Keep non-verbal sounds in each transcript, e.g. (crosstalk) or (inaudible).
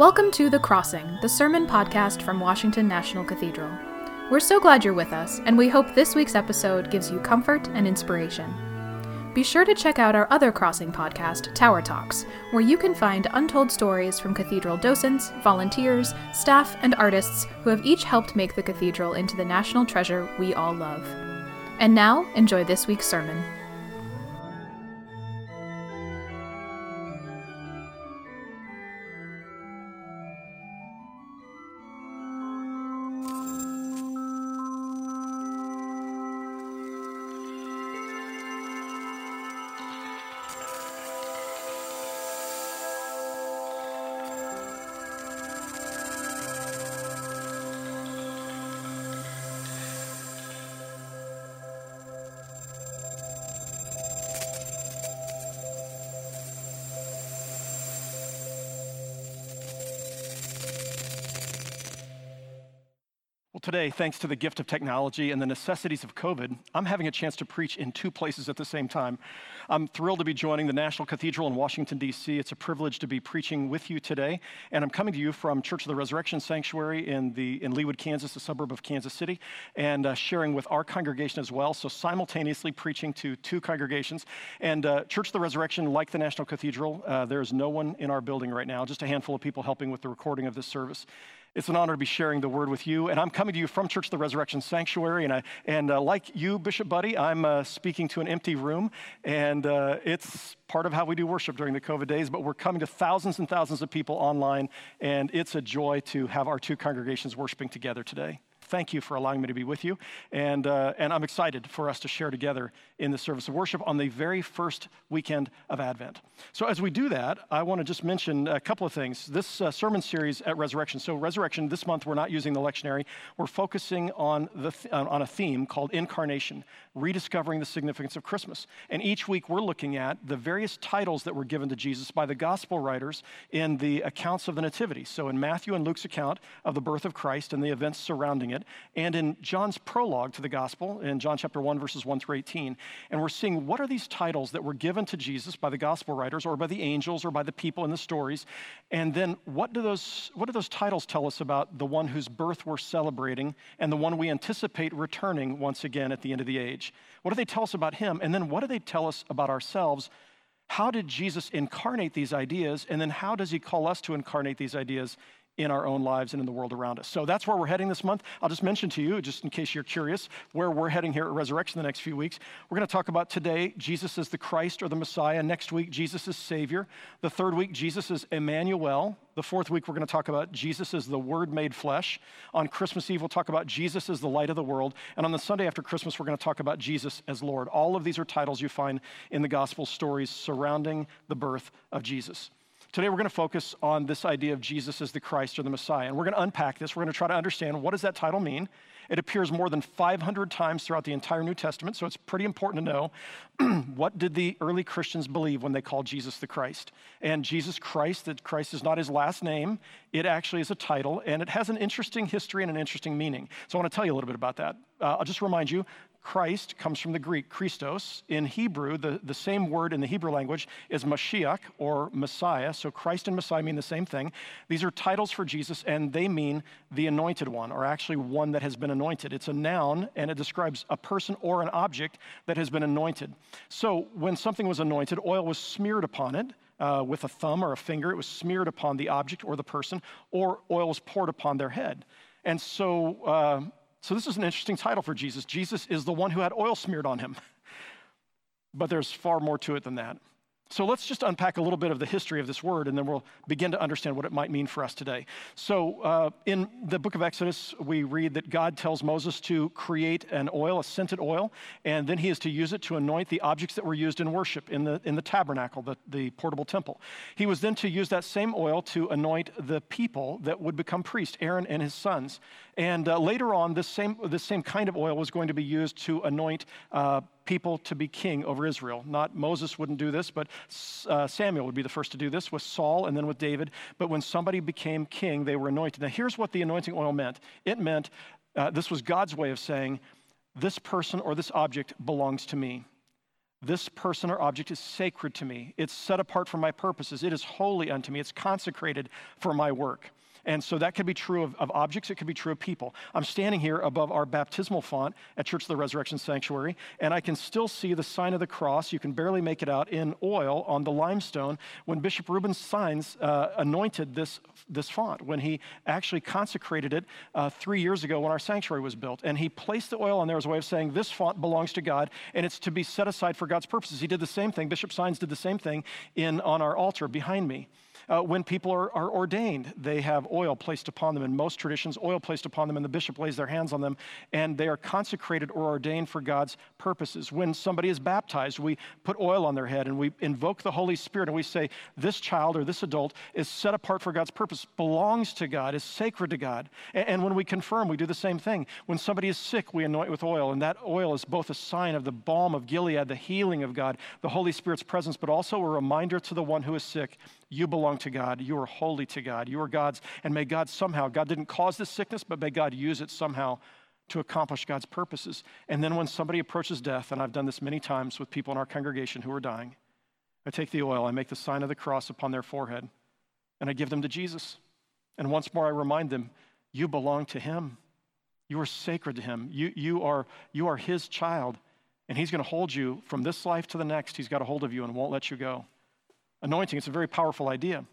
Welcome to The Crossing, the sermon podcast from Washington National Cathedral. We're so glad you're with us, and we hope this week's episode gives you comfort and inspiration. Be sure to check out our other Crossing podcast, Tower Talks, where you can find untold stories from cathedral docents, volunteers, staff, and artists who have each helped make the cathedral into the national treasure we all love. And now, enjoy this week's sermon. Well, today, thanks to the gift of technology and the necessities of COVID, I'm having a chance to preach in two places at the same time. I'm thrilled to be joining the National Cathedral in Washington, D.C. It's a privilege to be preaching with you today. And I'm coming to you from Church of the Resurrection Sanctuary in, the, in Leawood, Kansas, a suburb of Kansas City, and uh, sharing with our congregation as well. So, simultaneously preaching to two congregations. And uh, Church of the Resurrection, like the National Cathedral, uh, there's no one in our building right now, just a handful of people helping with the recording of this service. It's an honor to be sharing the word with you. And I'm coming to you from Church of the Resurrection Sanctuary. And, I, and uh, like you, Bishop Budde, I'm uh, speaking to an empty room. And uh, it's part of how we do worship during the COVID days. But we're coming to thousands and thousands of people online. And it's a joy to have our two congregations worshiping together today thank you for allowing me to be with you. And, uh, and I'm excited for us to share together in the service of worship on the very first weekend of Advent. So, as we do that, I want to just mention a couple of things. This uh, sermon series at Resurrection. So, Resurrection, this month, we're not using the lectionary. We're focusing on, the th- on a theme called Incarnation, rediscovering the significance of Christmas. And each week, we're looking at the various titles that were given to Jesus by the gospel writers in the accounts of the Nativity. So, in Matthew and Luke's account of the birth of Christ and the events surrounding it, it, and in John's prologue to the gospel, in John chapter 1, verses 1 through 18. And we're seeing what are these titles that were given to Jesus by the gospel writers or by the angels or by the people in the stories. And then what do those, what do those titles tell us about the one whose birth we're celebrating and the one we anticipate returning once again at the end of the age? What do they tell us about him? And then what do they tell us about ourselves? How did Jesus incarnate these ideas? And then how does he call us to incarnate these ideas in our own lives and in the world around us. So that's where we're heading this month. I'll just mention to you, just in case you're curious, where we're heading here at Resurrection the next few weeks. We're going to talk about today Jesus is the Christ or the Messiah. Next week, Jesus is Savior. The third week, Jesus is Emmanuel. The fourth week, we're going to talk about Jesus is the Word made flesh. On Christmas Eve, we'll talk about Jesus as the light of the world. And on the Sunday after Christmas, we're going to talk about Jesus as Lord. All of these are titles you find in the gospel stories surrounding the birth of Jesus. Today we're going to focus on this idea of Jesus as the Christ or the Messiah. And we're going to unpack this. We're going to try to understand what does that title mean? It appears more than 500 times throughout the entire New Testament, so it's pretty important to know (clears throat) what did the early Christians believe when they called Jesus the Christ? And Jesus Christ, that Christ is not his last name, it actually is a title, and it has an interesting history and an interesting meaning. So I want to tell you a little bit about that. Uh, I'll just remind you Christ comes from the Greek Christos. In Hebrew, the, the same word in the Hebrew language is Mashiach or Messiah. So Christ and Messiah mean the same thing. These are titles for Jesus, and they mean the anointed one, or actually one that has been anointed. It's a noun, and it describes a person or an object that has been anointed. So when something was anointed, oil was smeared upon it. Uh, with a thumb or a finger, it was smeared upon the object or the person, or oil was poured upon their head. And so, uh, so, this is an interesting title for Jesus. Jesus is the one who had oil smeared on him. (laughs) But there's far more to it than that. So let's just unpack a little bit of the history of this word, and then we'll begin to understand what it might mean for us today. So, uh, in the book of Exodus, we read that God tells Moses to create an oil, a scented oil, and then he is to use it to anoint the objects that were used in worship in the, in the tabernacle, the, the portable temple. He was then to use that same oil to anoint the people that would become priests, Aaron and his sons. And uh, later on, this same, this same kind of oil was going to be used to anoint uh, people to be king over Israel. Not Moses wouldn't do this, but uh, Samuel would be the first to do this with Saul and then with David. But when somebody became king, they were anointed. Now, here's what the anointing oil meant it meant uh, this was God's way of saying, this person or this object belongs to me. This person or object is sacred to me. It's set apart for my purposes. It is holy unto me. It's consecrated for my work. And so that could be true of, of, objects, it could be true of people. I'm standing here above our baptismal font at Church of the Resurrection Sanctuary, and I can still see the sign of the cross. You can barely make it out in oil on the limestone when Bishop Ruben Saenz uh, anointed this, this font, when he actually consecrated it uh, three years ago when our sanctuary was built. And he placed the oil on there as a way of saying, This font belongs to God, and it's to be set aside for God's purposes. He did the same thing. Bishop Saenz did the same thing in, on our altar behind me. Uh, when people are, are, ordained, they have oil placed upon them. In most traditions, oil placed upon them, and the bishop lays their hands on them, and they are consecrated or ordained for God's purposes. When somebody is baptized, we put oil on their head and we invoke the Holy Spirit, and we say, This child or this adult is set apart for God's purpose, belongs to God, is sacred to God. And, and when we confirm, we do the same thing. When somebody is sick, we anoint with oil, and that oil is both a sign of the balm of Gilead, the healing of God, the Holy Spirit's presence, but also a reminder to the one who is sick you belong to God. You are holy to God. You are God's. And may God somehow, God didn't cause this sickness, but may God use it somehow to accomplish God's purposes. And then when somebody approaches death, and I've done this many times with people in our congregation who are dying, I take the oil, I make the sign of the cross upon their forehead, and I give them to Jesus. And once more, I remind them, you belong to Him. You are sacred to Him. You, you, are, you are His child, and He's going to hold you from this life to the next. He's got a hold of you and won't let you go anointing. It's a very powerful idea.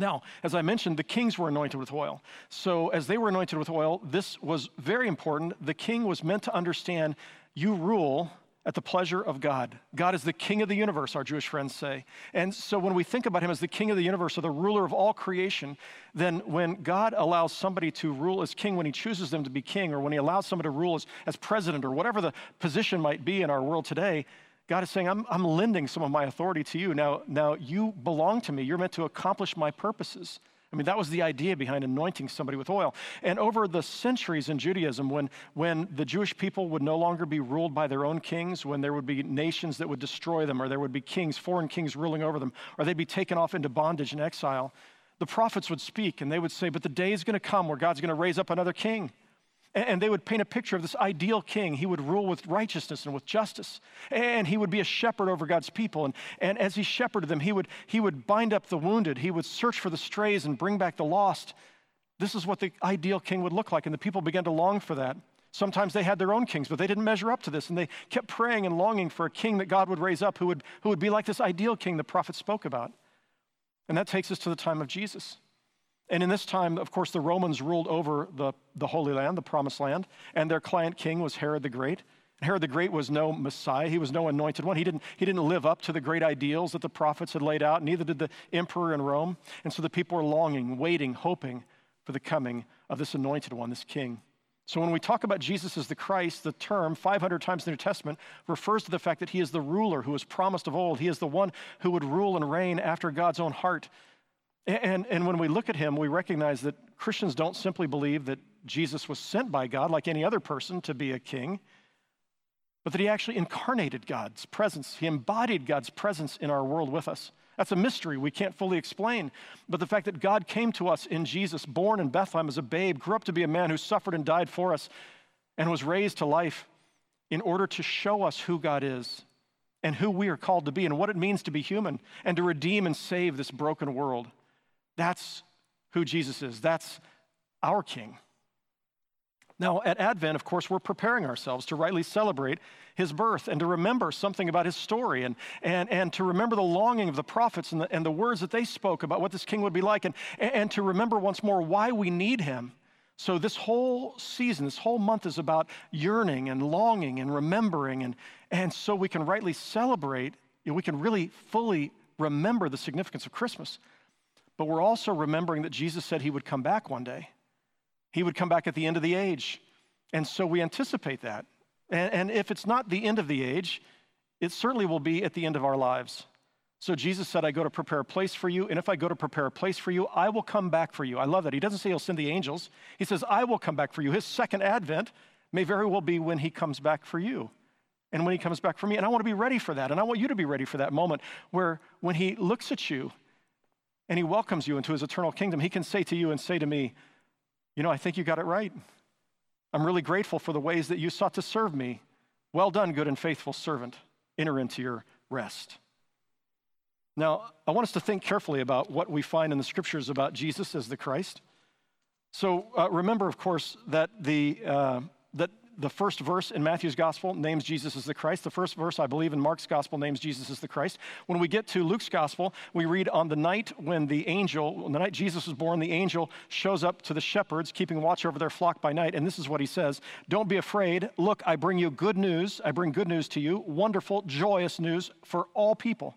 Now, as I mentioned, the kings were anointed with oil. So, as they were anointed with oil, this was very important. The king was meant to understand you rule at the pleasure of God. God is the king of the universe, our Jewish friends say. And so, when we think about him as the king of the universe or the ruler of all creation, then when God allows somebody to rule as king, when he chooses them to be king, or when he allows somebody to rule as, as president, or whatever the position might be in our world today, God is saying, I'm, I'm lending some of my authority to you. Now, now, you belong to me. You're meant to accomplish my purposes. I mean, that was the idea behind anointing somebody with oil. And over the centuries in Judaism, when, when the Jewish people would no longer be ruled by their own kings, when there would be nations that would destroy them, or there would be kings, foreign kings ruling over them, or they'd be taken off into bondage and exile, the prophets would speak and they would say, But the day is going to come where God's going to raise up another king. And they would paint a picture of this ideal king. He would rule with righteousness and with justice. And he would be a shepherd over God's people. And, and as he shepherded them, he would, he would bind up the wounded. He would search for the strays and bring back the lost. This is what the ideal king would look like. And the people began to long for that. Sometimes they had their own kings, but they didn't measure up to this. And they kept praying and longing for a king that God would raise up who would, who would be like this ideal king the prophet spoke about. And that takes us to the time of Jesus. And in this time, of course, the Romans ruled over the, the Holy Land, the Promised Land, and their client king was Herod the Great. Herod the Great was no Messiah. He was no anointed one. He didn't, he didn't live up to the great ideals that the prophets had laid out, neither did the emperor in Rome. And so the people were longing, waiting, hoping for the coming of this anointed one, this king. So when we talk about Jesus as the Christ, the term 500 times in the New Testament refers to the fact that he is the ruler who was promised of old. He is the one who would rule and reign after God's own heart. And, and when we look at him, we recognize that Christians don't simply believe that Jesus was sent by God like any other person to be a king, but that he actually incarnated God's presence. He embodied God's presence in our world with us. That's a mystery we can't fully explain. But the fact that God came to us in Jesus, born in Bethlehem as a babe, grew up to be a man who suffered and died for us, and was raised to life in order to show us who God is and who we are called to be and what it means to be human and to redeem and save this broken world. That's who Jesus is. That's our King. Now, at Advent, of course, we're preparing ourselves to rightly celebrate his birth and to remember something about his story and, and, and to remember the longing of the prophets and the, and the words that they spoke about what this king would be like and, and to remember once more why we need him. So, this whole season, this whole month is about yearning and longing and remembering. And, and so we can rightly celebrate, we can really fully remember the significance of Christmas. But we're also remembering that Jesus said he would come back one day. He would come back at the end of the age. And so we anticipate that. And, and if it's not the end of the age, it certainly will be at the end of our lives. So Jesus said, I go to prepare a place for you, and if I go to prepare a place for you, I will come back for you. I love that. He doesn't say he'll send the angels, he says, I will come back for you. His second advent may very well be when he comes back for you and when he comes back for me. And I want to be ready for that. And I want you to be ready for that moment where when he looks at you and he welcomes you into his eternal kingdom, he can say to you and say to me, You know, I think you got it right. I'm really grateful for the ways that you sought to serve me. Well done, good and faithful servant. enter into your rest. Now, I want us to think carefully about what we find in the scriptures about Jesus as the Christ. So uh, remember, of course, that the, uh, the first verse in Matthew's gospel names Jesus as the Christ. The first verse, I believe, in Mark's gospel names Jesus as the Christ. When we get to Luke's gospel, we read on the night when the angel, on the night Jesus was born, the angel shows up to the shepherds, keeping watch over their flock by night. And this is what he says Don't be afraid. Look, I bring you good news. I bring good news to you, wonderful, joyous news for all people.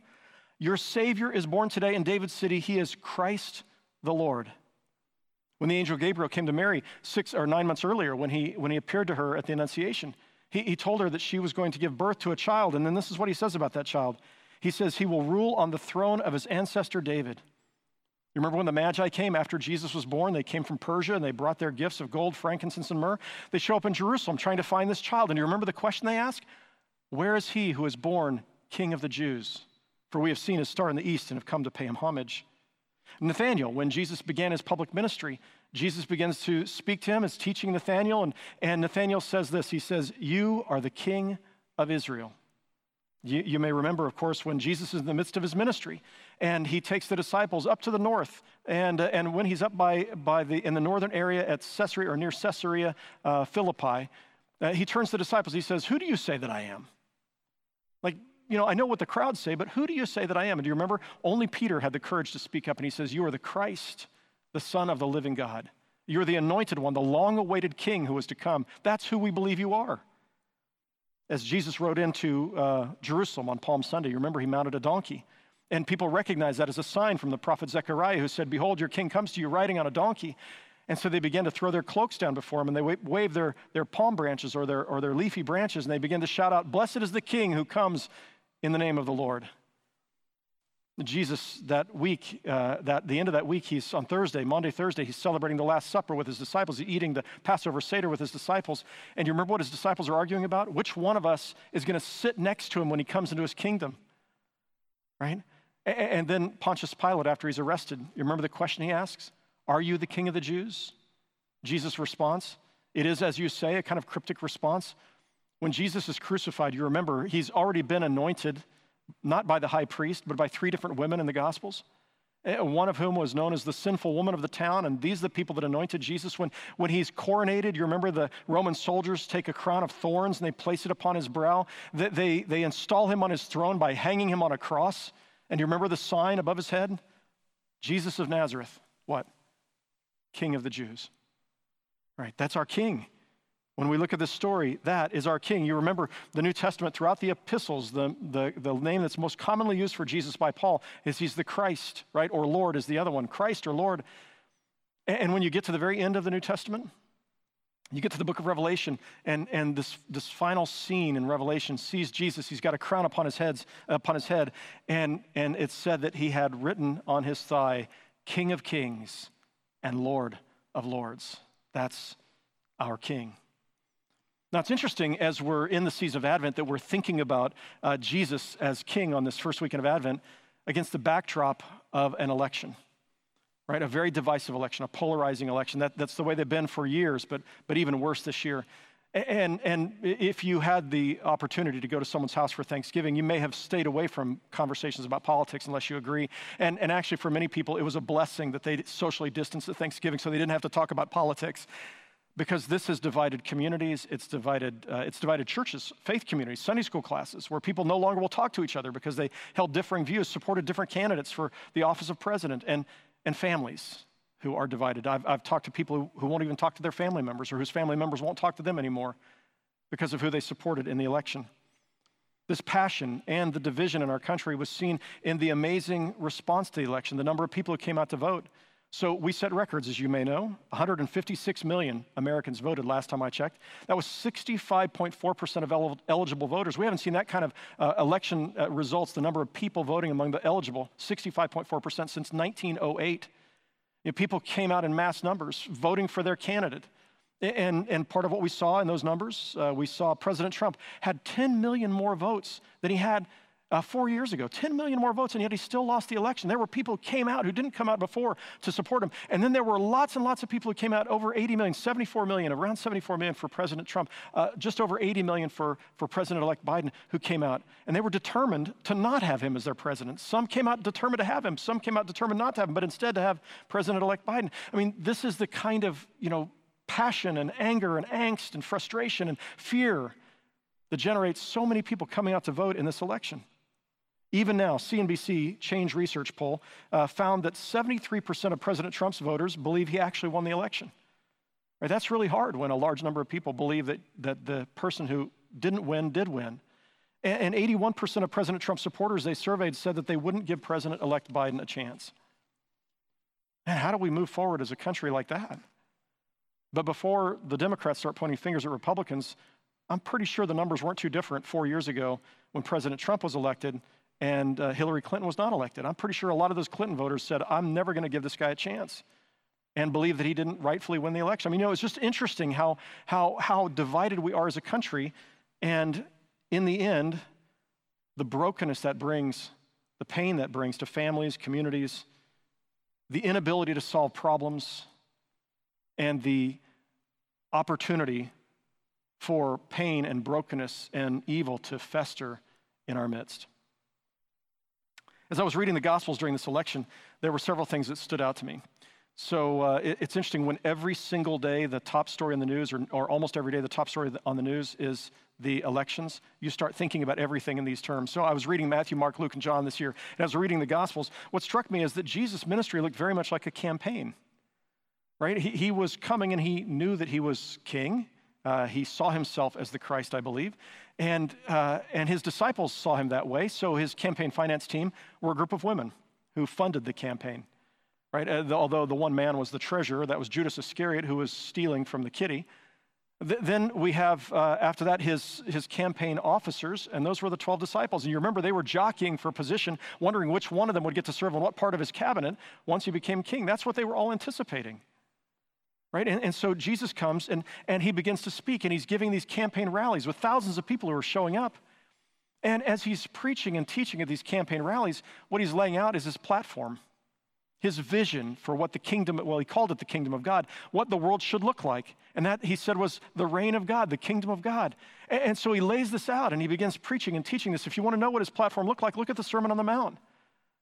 Your Savior is born today in David's city. He is Christ the Lord. When the angel Gabriel came to Mary six or nine months earlier, when he, when he appeared to her at the Annunciation, he, he told her that she was going to give birth to a child. And then this is what he says about that child He says, He will rule on the throne of his ancestor David. You remember when the Magi came after Jesus was born? They came from Persia and they brought their gifts of gold, frankincense, and myrrh. They show up in Jerusalem trying to find this child. And you remember the question they ask? Where is he who is born King of the Jews? For we have seen his star in the east and have come to pay him homage. Nathanael, when Jesus began his public ministry, Jesus begins to speak to him, is teaching Nathanael, and, and Nathanael says this He says, You are the king of Israel. You, you, may remember, of course, when Jesus is in the midst of his ministry and he takes the disciples up to the north. And, uh, and when he's up by, by the, in the northern area at Caesarea or near Caesarea uh, Philippi, uh, he turns to the disciples. He says, Who do you say that I am? Like, you know, I know what the crowds say, but who do you say that I am? And do you remember? Only Peter had the courage to speak up, and he says, You are the Christ, the Son of the living God. You're the anointed one, the long awaited king who is to come. That's who we believe you are. As Jesus rode into uh, Jerusalem on Palm Sunday, you remember he mounted a donkey. And people recognized that as a sign from the prophet Zechariah, who said, Behold, your king comes to you riding on a donkey. And so they began to throw their cloaks down before him, and they waved their, their palm branches or their, or their leafy branches, and they began to shout out, Blessed is the king who comes in the name of the Lord. Jesus, that week, uh, that the end of that week, he's on Thursday, Monday, Thursday, he's celebrating the Last Supper with his disciples. He's eating the Passover Seder with his disciples. And you remember what his disciples are arguing about? Which one of us is going to sit next to him when he comes into his kingdom? Right? And then Pontius Pilate, after he's arrested, you remember the question he asks? Are you the king of the Jews? Jesus' response, it is as you say, a kind of cryptic response. When Jesus is crucified, you remember he's already been anointed, not by the high priest, but by three different women in the Gospels. Eh, one of whom was known as the sinful woman of the town, and these are the people that anointed Jesus. When, when he's coronated, you remember the Roman soldiers take a crown of thorns and they place it upon his brow. They, they, they install him on his throne by hanging him on a cross. And you remember the sign above his head? Jesus of Nazareth. What? King of the Jews. Right, that's our king. When we look at this story, that is our king. You remember the New Testament throughout the epistles, the, the, the name that's most commonly used for Jesus by Paul is he's the Christ, right? Or Lord is the other one, Christ or Lord. And when you get to the very end of the New Testament, you get to the book of Revelation, and, and this, this final scene in Revelation sees Jesus. He's got a crown upon his, heads, upon his head, and, and it's said that he had written on his thigh, King of Kings and Lord of Lords. That's our King. Now, it's interesting as we're in the season of Advent that we're thinking about uh, Jesus as king on this first weekend of Advent against the backdrop of an election, right? A very divisive election, a polarizing election. That, that's the way they've been for years, but, but even worse this year. And, and if you had the opportunity to go to someone's house for Thanksgiving, you may have stayed away from conversations about politics unless you agree. And, and actually, for many people, it was a blessing that they socially distanced at Thanksgiving so they didn't have to talk about politics because this has divided communities, it's divided, uh, it's divided churches, faith communities, Sunday school classes, where people no longer will talk to each other because they held differing views, supported different candidates for the office of president, and, and families who are divided. I've, I've talked to people who, who won't even talk to their family members or whose family members won't talk to them anymore because of who they supported in the election. This passion and the division in our country was seen in the amazing response to the election, the number of people who came out to vote. So we set records, as you may know. 156 million Americans voted last time I checked. That was 65.4% of el- eligible voters. We haven't seen that kind of uh, election uh, results, the number of people voting among the eligible, 65.4% since 1908. You know, people came out in mass numbers voting for their candidate. And, and part of what we saw in those numbers, uh, we saw President Trump had 10 million more votes than he had uh, four years ago, 10 million more votes, and yet he still lost the election. There were people who came out who didn't come out before to support him. And then there were lots and lots of people who came out over 80 million, 74 million, around 74 million for President Trump, uh, just over 80 million for, for President elect Biden who came out. And they were determined to not have him as their president. Some came out determined to have him, some came out determined not to have him, but instead to have President elect Biden. I mean, this is the kind of, you know, passion and anger and angst and frustration and fear that generates so many people coming out to vote in this election. Even now, CNBC Change Research poll uh, found that 73% of President Trump's voters believe he actually won the election. Right, that's really hard when a large number of people believe that, that the person who didn't win did win. And, and 81% of President Trump supporters they surveyed said that they wouldn't give President elect Biden a chance. And how do we move forward as a country like that? But before the Democrats start pointing fingers at Republicans, I'm pretty sure the numbers weren't too different four years ago when President Trump was elected and uh, Hillary Clinton was not elected. I'm pretty sure a lot of those Clinton voters said, I'm never going to give this guy a chance and believe that he didn't rightfully win the election. I mean, you know, it's just interesting how, how, how divided we are as a country. And in the end, the brokenness that brings, the pain that brings to families, communities, the inability to solve problems, and the opportunity for pain and brokenness and evil to fester in our midst. As I was reading the Gospels during this election, there were several things that stood out to me. So uh, it, it's interesting when every single day the top story in the news, or, or almost every day the top story on the news is the elections, you start thinking about everything in these terms. So I was reading Matthew, Mark, Luke, and John this year, and I was reading the Gospels. What struck me is that Jesus' ministry looked very much like a campaign, right? He, he was coming and he knew that he was king. Uh, he saw himself as the Christ, I believe. And, uh, and his disciples saw him that way. So his campaign finance team were a group of women who funded the campaign. Right? Uh, although the one man was the treasurer, that was Judas Iscariot, who was stealing from the kitty. Th- then we have, uh, after that, his, his campaign officers, and those were the 12 disciples. And you remember they were jockeying for position, wondering which one of them would get to serve on what part of his cabinet once he became king. That's what they were all anticipating right? And, and so Jesus comes and, and he begins to speak, and he's giving these campaign rallies with thousands of people who are showing up. And as he's preaching and teaching at these campaign rallies, what he's laying out is his platform, his vision for what the kingdom, well, he called it the kingdom of God, what the world should look like. And that he said was the reign of God, the kingdom of God. And, and so he lays this out and he begins preaching and teaching this. If you want to know what his platform looked like, look at the Sermon on the Mount,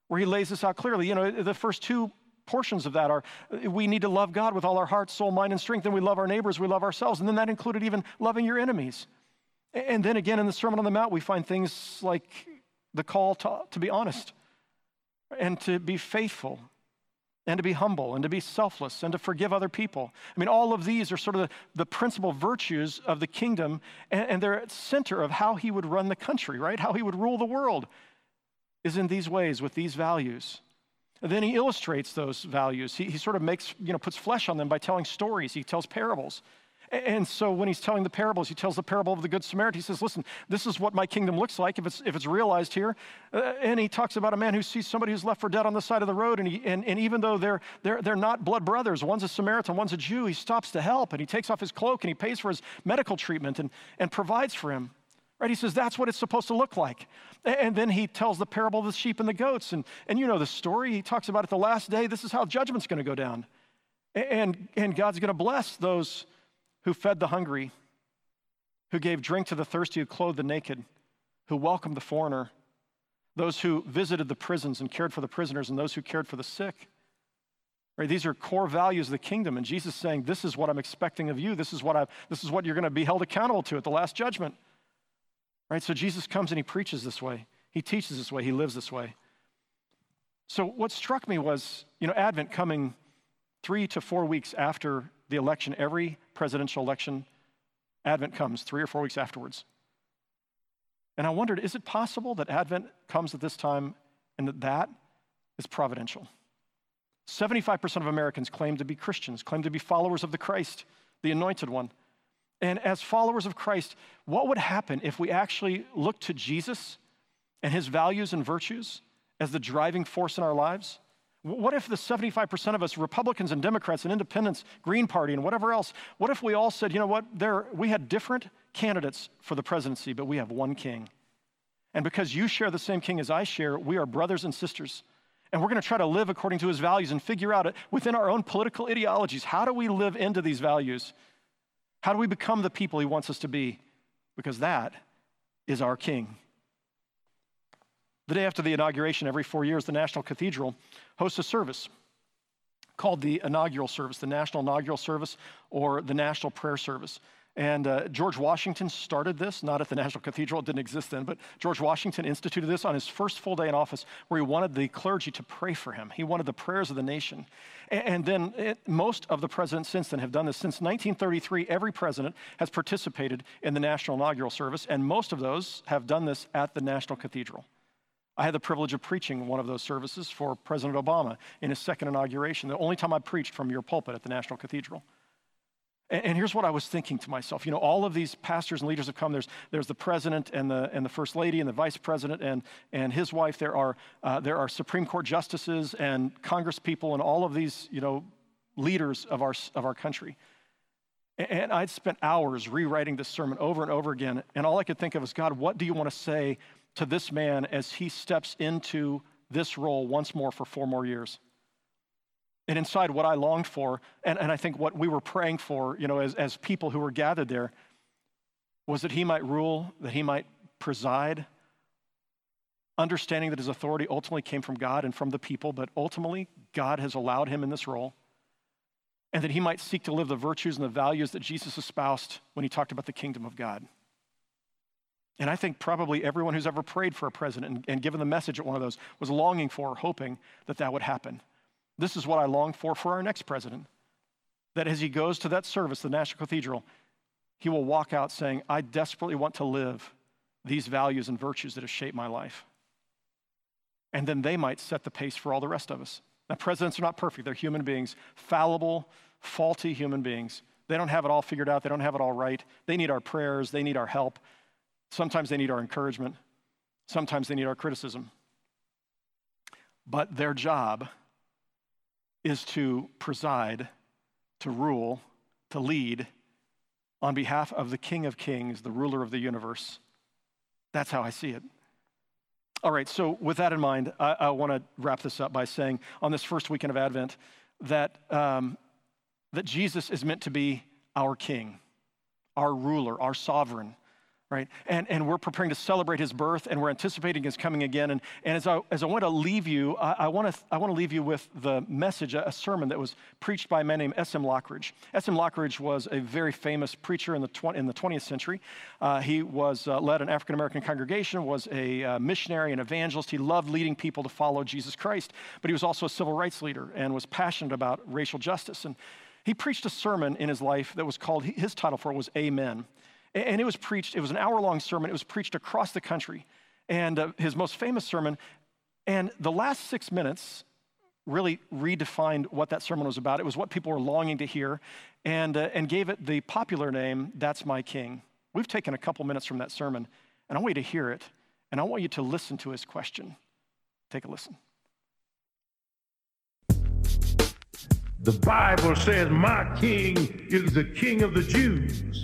where he lays this out clearly. You know, the first two portions of that are uh, we need to love God with all our heart, soul, mind, and strength. and we love our neighbors, we love ourselves. And then that included even loving your enemies. And then again in the Sermon on the Mount, we find things like the call to, to be honest and to be faithful and to be humble and to be selfless and to forgive other people. I mean, all of these are sort of the, the principal virtues of the kingdom, and, and they're at center of how he would run the country, right? How he would rule the world is in these ways with these values. Then he illustrates those values. He, he sort of makes, you know, puts flesh on them by telling stories. He tells parables. And so when he's telling the parables, he tells the parable of the Good Samaritan. He says, Listen, this is what my kingdom looks like if it's, if it's realized here. Uh, and he talks about a man who sees somebody who's left for dead on the side of the road. And, he, and, and even though they're, they're, they're not blood brothers, one's a Samaritan, one's a Jew, he stops to help and he takes off his cloak and he pays for his medical treatment and, and provides for him. Right? He says that's what it's supposed to look like. And then he tells the parable of the sheep and the goats. And, and you know the story. He talks about at the last day, this is how judgment's going to go down. And, and God's going to bless those who fed the hungry, who gave drink to the thirsty, who clothed the naked, who welcomed the foreigner, those who visited the prisons and cared for the prisoners, and those who cared for the sick. Right? These are core values of the kingdom. And Jesus saying, This is what I'm expecting of you. This is what, I've. this is what you're going to be held accountable to at the last judgment. Right? So Jesus comes and he preaches this way. He teaches this way. He lives this way. So what struck me was, you know, Advent coming three to four weeks after the election, every presidential election, Advent comes three or four weeks afterwards. And I wondered, is it possible that Advent comes at this time and that that is providential? 75% of Americans claim to be Christians, claim to be followers of the Christ, the anointed one. And as followers of Christ, what would happen if we actually looked to Jesus and his values and virtues as the driving force in our lives? What if the 75% of us, Republicans and Democrats and independents, Green Party and whatever else, what if we all said, you know what, there, we had different candidates for the presidency, but we have one king? And because you share the same king as I share, we are brothers and sisters. And we're going to try to live according to his values and figure out within our own political ideologies how do we live into these values? How do we become the people he wants us to be? Because that is our king. The day after the inauguration, every four years, the National Cathedral hosts a service called the inaugural service, the National Inaugural Service, or the National Prayer Service. And uh, George Washington started this, not at the National Cathedral, it didn't exist then, but George Washington instituted this on his first full day in office where he wanted the clergy to pray for him. He wanted the prayers of the nation. And, and then it, most of the presidents since then have done this. Since 1933, every president has participated in the National Inaugural Service, and most of those have done this at the National Cathedral. I had the privilege of preaching one of those services for President Obama in his second inauguration, the only time I preached from your pulpit at the National Cathedral. And, here's what I was thinking to myself. You know, all of these pastors and leaders have come. There's, there's the president and the, and the first lady and the vice president and, and his wife. There are, uh, there are Supreme Court justices and Congress people and all of these, you know, leaders of our, of our country. And I'd spent hours rewriting this sermon over and over again. And all I could think of was, God, what do you want to say to this man as he steps into this role once more for four more years? And inside what I longed for, and, and I think what we were praying for, you know, as, as people who were gathered there, was that he might rule, that he might preside, understanding that his authority ultimately came from God and from the people, but ultimately God has allowed him in this role, and that he might seek to live the virtues and the values that Jesus espoused when he talked about the kingdom of God. And I think probably everyone who's ever prayed for a president and, and given the message at one of those was longing for, hoping that that would happen. This is what I long for for our next president. That as he goes to that service, the National Cathedral, he will walk out saying, I desperately want to live these values and virtues that have shaped my life. And then they might set the pace for all the rest of us. Now, presidents are not perfect, they're human beings, fallible, faulty human beings. They don't have it all figured out, they don't have it all right. They need our prayers, they need our help. Sometimes they need our encouragement, sometimes they need our criticism. But their job is to preside, to rule, to lead on behalf of the King of Kings, the ruler of the universe. That's how I see it. All right, so with that in mind, I, I want to wrap this up by saying on this first weekend of Advent that, um, that Jesus is meant to be our King, our ruler, our sovereign right? And, and we're preparing to celebrate his birth and we're anticipating his coming again. And, and as, I, as I want to leave you, I, I want to I want to leave you with the message, a, a sermon that was preached by a man named S.M. Lockridge. S.M. Lockridge was a very famous preacher in the, tw- in the 20th century. Uh, he was uh, led an African American congregation, was a uh, missionary and evangelist. He loved leading people to follow Jesus Christ, but he was also a civil rights leader and was passionate about racial justice. And he preached a sermon in his life that was called, his title for it was Amen. And it was preached, it was an hour long sermon. It was preached across the country. And uh, his most famous sermon, and the last six minutes really redefined what that sermon was about. It was what people were longing to hear and, uh, and gave it the popular name, That's My King. We've taken a couple minutes from that sermon, and I want you to hear it, and I want you to listen to his question. Take a listen. The Bible says, My king is the king of the Jews.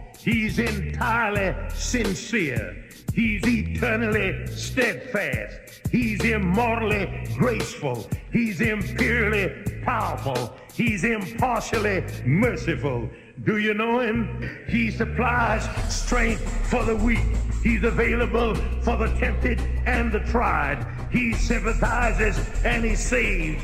He's entirely sincere. He's eternally steadfast. He's immortally graceful. He's imperially powerful. He's impartially merciful. Do you know him? He supplies strength for the weak. He's available for the tempted and the tried. He sympathizes and he saves.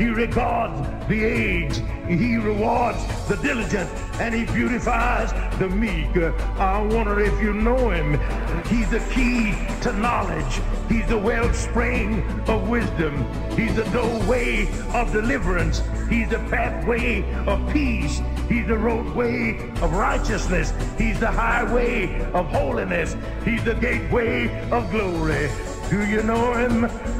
He regards the aged. He rewards the diligent. And he beautifies the meek. I wonder if you know him. He's the key to knowledge. He's the wellspring of wisdom. He's the doorway of deliverance. He's the pathway of peace. He's the roadway of righteousness. He's the highway of holiness. He's the gateway of glory. Do you know him?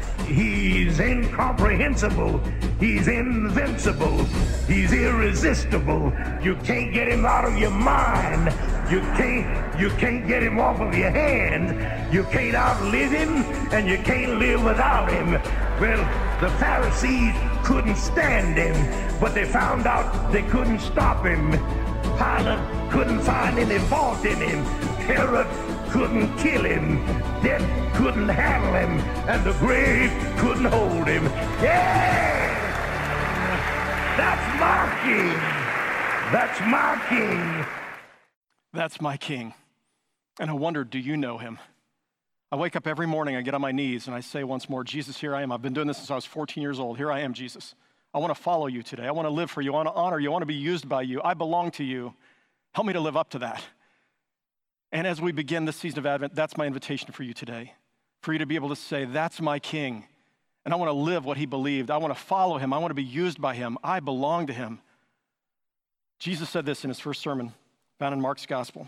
He's incomprehensible. He's invincible. He's irresistible. You can't get him out of your mind. You can't you can't get him off of your hand. You can't outlive him and you can't live without him. Well, the Pharisees couldn't stand him, but they found out they couldn't stop him. Pilate couldn't find any fault in him. Herod couldn't kill him. Death couldn't handle him. And the grave couldn't hold him. Yeah! That's my king. That's my king. That's my king. And I wonder, do you know him? I wake up every morning, I get on my knees, and I say once more, Jesus, here I am. I've been doing this since I was 14 years old. Here I am, Jesus. I want to follow you today. I want to live for you. I want to honor you. I want to be used by you. I belong to you. Help me to live up to that. And as we begin this season of Advent, that's my invitation for you today. For you to be able to say, That's my king. And I want to live what he believed. I want to follow him. I want to be used by him. I belong to him. Jesus said this in his first sermon, found in Mark's gospel.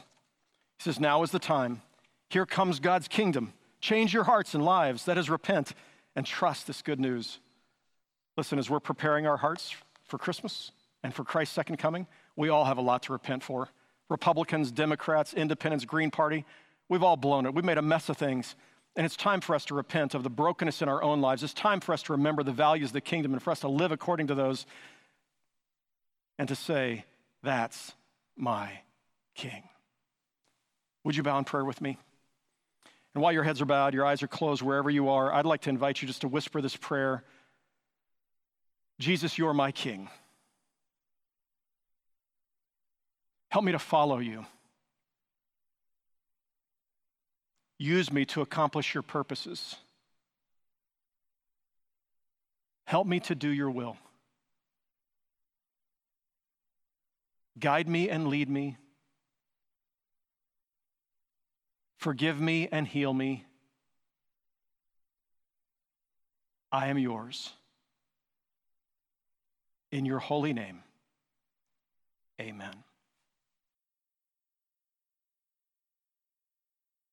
He says, Now is the time. Here comes God's kingdom. Change your hearts and lives. That is, repent and trust this good news. Listen, as we're preparing our hearts for Christmas and for Christ's second coming, we all have a lot to repent for. Republicans, Democrats, Independents, Green Party, we've all blown it. We've made a mess of things. And it's time for us to repent of the brokenness in our own lives. It's time for us to remember the values of the kingdom and for us to live according to those and to say, That's my king. Would you bow in prayer with me? And while your heads are bowed, your eyes are closed, wherever you are, I'd like to invite you just to whisper this prayer Jesus, you're my king. Help me to follow you. Use me to accomplish your purposes. Help me to do your will. Guide me and lead me. Forgive me and heal me. I am yours. In your holy name, amen.